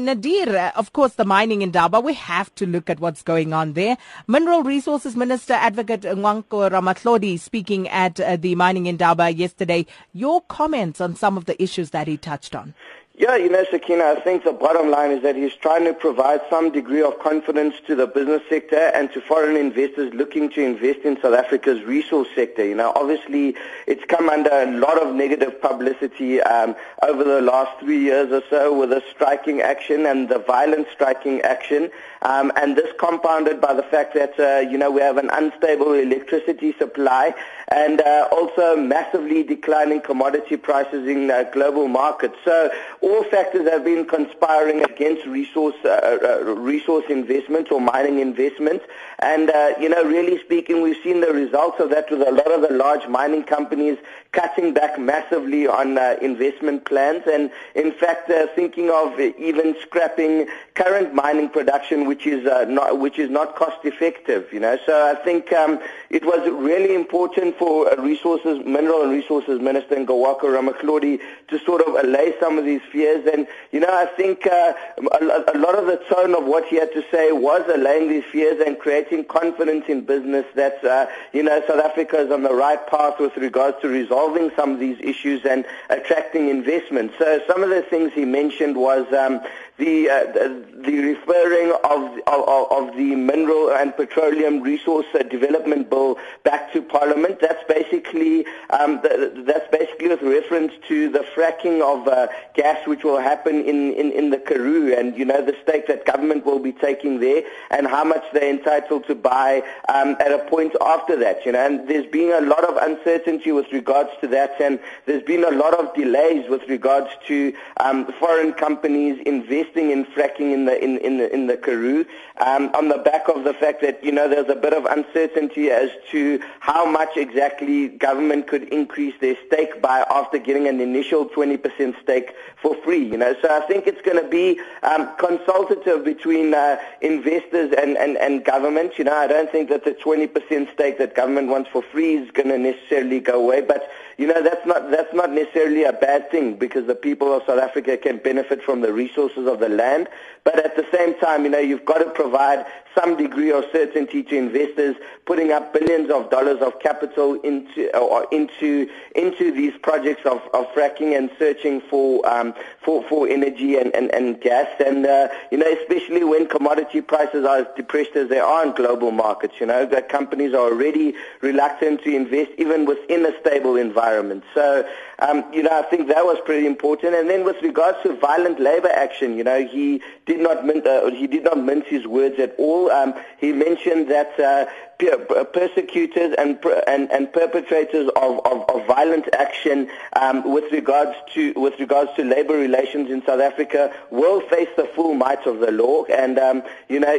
Nadir, of course, the mining indaba, we have to look at what's going on there. Mineral Resources Minister Advocate Ngoako Ramatlhodi speaking at uh, the mining indaba yesterday. Your comments on some of the issues that he touched on. Yeah, you know, Sakina, I think the bottom line is that he's trying to provide some degree of confidence to the business sector and to foreign investors looking to invest in South Africa's resource sector. You know, obviously it's come under a lot of negative publicity um, over the last three years or so with the striking action and the violent striking action. Um, and this compounded by the fact that, uh, you know, we have an unstable electricity supply and uh, also massively declining commodity prices in uh, global markets. So all factors have been conspiring against resource uh, uh, resource investment or mining investment. And, uh, you know, really speaking, we've seen the results of that with a lot of the large mining companies cutting back massively on uh, investment plans and, in fact, uh, thinking of even scrapping current mining production, which is not which is not cost effective. You know, so I think um, it was really important for resources, mineral and resources minister Ngoako Ramatlhodi to sort of allay some of these fears. And you know, I think uh, a, a lot of the tone of what he had to say was allaying these fears and creating confidence in business that uh, you know South Africa is on the right path with regards to resolving some of these issues and attracting investment. So some of the things he mentioned was um, the, uh, the, the referring of, of, of the mineral and petroleum resource development bill back to Parliament. That's basically um, the, that's basically with reference to the fracking of uh, gas which will happen in, in, in the Karoo and you know the stake that government will be taking there and how much they're entitled to buy um, at a point after that. You know, and there's been a lot of uncertainty with regards to that, and there's been a lot of delays with regards to um, foreign companies investing in fracking in the in, in the in the Karoo, um, on the back of the fact that you know there's a bit of uncertainty as to how much exactly government could increase their stake by after getting an initial 20% stake for free. You know, so I think it's going to be um, consultative between uh, investors and, and, and government. You know, I don't think that the 20% stake that government wants for free is going to necessarily go away, but you know, that's not, that's not necessarily a bad thing because the people of South Africa can benefit from the resources of the land. But at the same time, you know, you've got to provide some degree of certainty to investors putting up billions of dollars of capital into or into into these projects of, of fracking and searching for um, for for energy and, and, and gas and uh, you know especially when commodity prices are as depressed as they are in global markets you know that companies are already reluctant to invest even within a stable environment so um, you know I think that was pretty important. And then with regards to violent labor action you know he did not uh, he did not mince his words at all. Um, he mentioned that uh, persecutors and, and, and perpetrators of, of, of, violent action um, with regards to with regards to labor relations in South Africa will face the full might of the law. And um, you know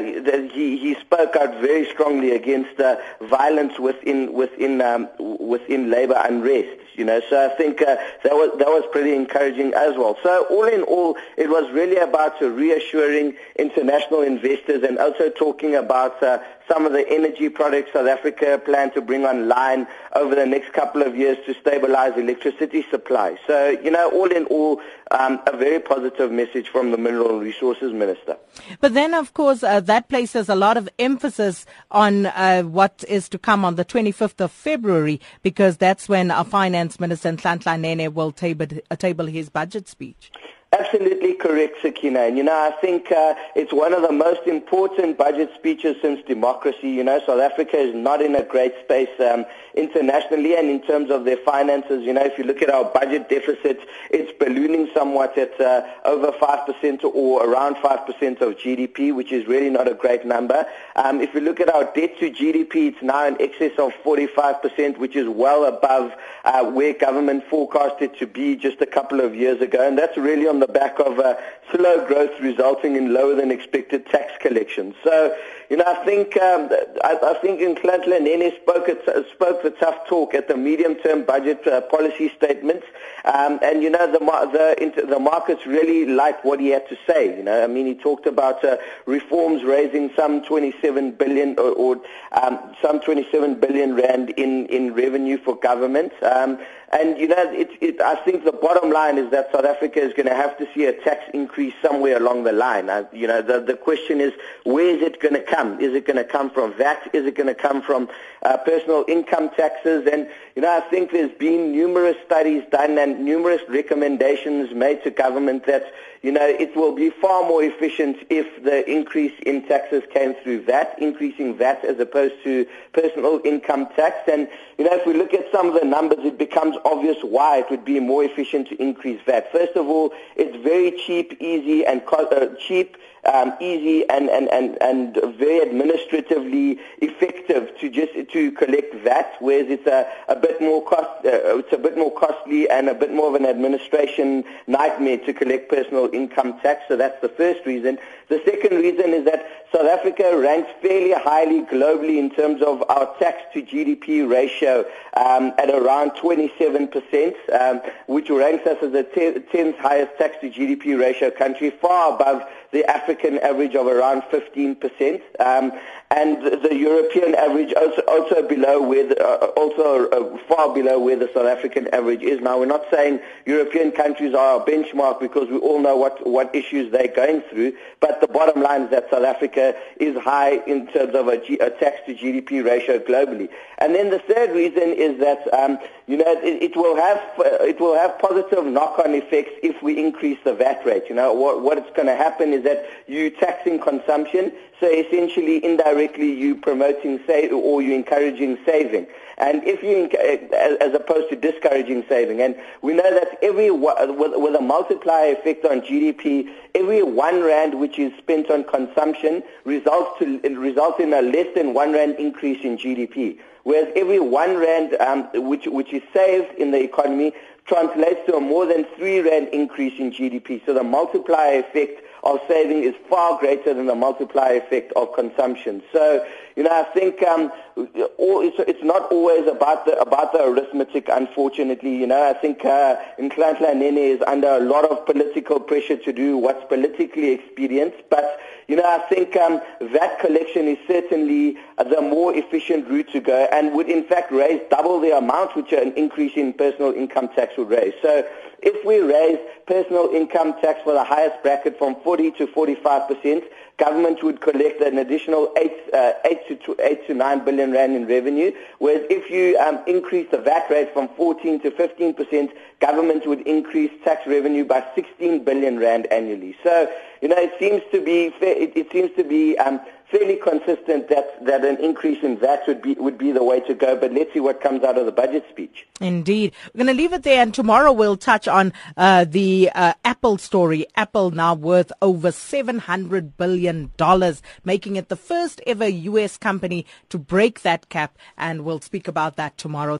he, he spoke out very strongly against uh, violence within within um, within labor unrest. You know, so I think uh, that was that was pretty encouraging as well. So all in all, it was really about reassuring international investors and also talking about uh, some of the energy products South Africa plan to bring online over the next couple of years to stabilize electricity supply. So, you know, all in all, um, a very positive message from the Mineral Resources Minister. But then, of course, uh, that places a lot of emphasis on uh, what is to come on the 25th of February, because that's when our Finance Minister, Nhlanhla Nene, will table, uh, table his budget speech. Absolutely correct, Sakina. And, you know, I think uh, it's one of the most important budget speeches since democracy. You know, South Africa is not in a great space um, internationally and in terms of their finances. You know, if you look at our budget deficit, it's ballooning somewhat at uh, over 5% or around 5% of GDP, which is really not a great number. Um, if you look at our debt to GDP, it's now in excess of 45%, which is well above uh, where government forecasted to be just a couple of years ago. And that's really on the back of uh, slow growth resulting in lower than expected tax collections. So, you know, I think um, I, I think Nhlanhla Nene spoke spoke the tough talk at the medium-term budget uh, policy statements, um, and you know the the the markets really liked what he had to say. You know, I mean, he talked about uh, reforms raising some 27 billion or, or um, some 27 billion rand in in revenue for government. Um, and you know, it, it, I think the bottom line is that South Africa is going to have to see a tax increase somewhere along the line. You know, the, the question is, where is it going to come? Is it going to come from VAT? Is it going to come from uh, personal income taxes? And, you know, I think there's been numerous studies done and numerous recommendations made to government that, you know, it will be far more efficient if the increase in taxes came through VAT, increasing VAT as opposed to personal income tax. And, you know, if we look at some of the numbers, it becomes obvious why it would be more efficient to increase VAT. First of all, it's very cheap, easy, and co- uh, cheap um, easy and, and, and, and very administratively effective to just to collect VAT, whereas it's a, a bit more cost uh, it's a bit more costly and a bit more of an administration nightmare to collect personal income tax. So that's the first reason. The second reason is that South Africa ranks fairly highly globally in terms of our tax to GDP ratio um, at around 27%, um, which ranks us as the 10th highest tax to GDP ratio country, far above the African average of around 15%, um, and the European average also, also below where the, uh, also uh, far below where the South African average is. Now, we're not saying European countries are our benchmark because we all know what, what issues they're going through, but the bottom line is that South Africa is high in terms of a, G, a tax to GDP ratio globally. And then the third reason is that um, you know it, it, will have uh, it will have positive knock-on effects if we increase the VAT rate. You know what what's going to happen is that you taxing consumption, so essentially indirectly you promoting save or you encouraging saving. And if you, as opposed to discouraging saving, and we know that every with a multiplier effect on GDP, every one rand which is spent on consumption results to results in a less than one rand increase in GDP. Whereas every one rand um, which which is saved in the economy translates to a more than three rand increase in GDP. So the multiplier effect of saving is far greater than the multiplier effect of consumption. So, you know, I think um, it's, not always about the about the arithmetic. Unfortunately, you know, I think uh, Nhlanhla Nene is under a lot of political pressure to do what's politically expedient. But you know, I think um, that collection is certainly the more efficient route to go, and would in fact raise double the amount which an increase in personal income tax would raise. So if we raise personal income tax for the highest bracket from 40 to 45 percent, government would collect an additional 8, uh, 8, to 8 to 9 billion rand in revenue, whereas if you um, increase the VAT rate from 14 to 15 percent, government would increase tax revenue by 16 billion rand annually. So, you know, it seems to be, it, it seems to be um, fairly consistent that, that an increase in VAT would be, would be the way to go, but let's see what comes out of the budget speech. Indeed. We're going to leave it there, and tomorrow we'll touch on uh, the uh, Apple story. Apple now worth over $700 billion, making it the first ever U.S. company to break that cap, and we'll speak about that tomorrow.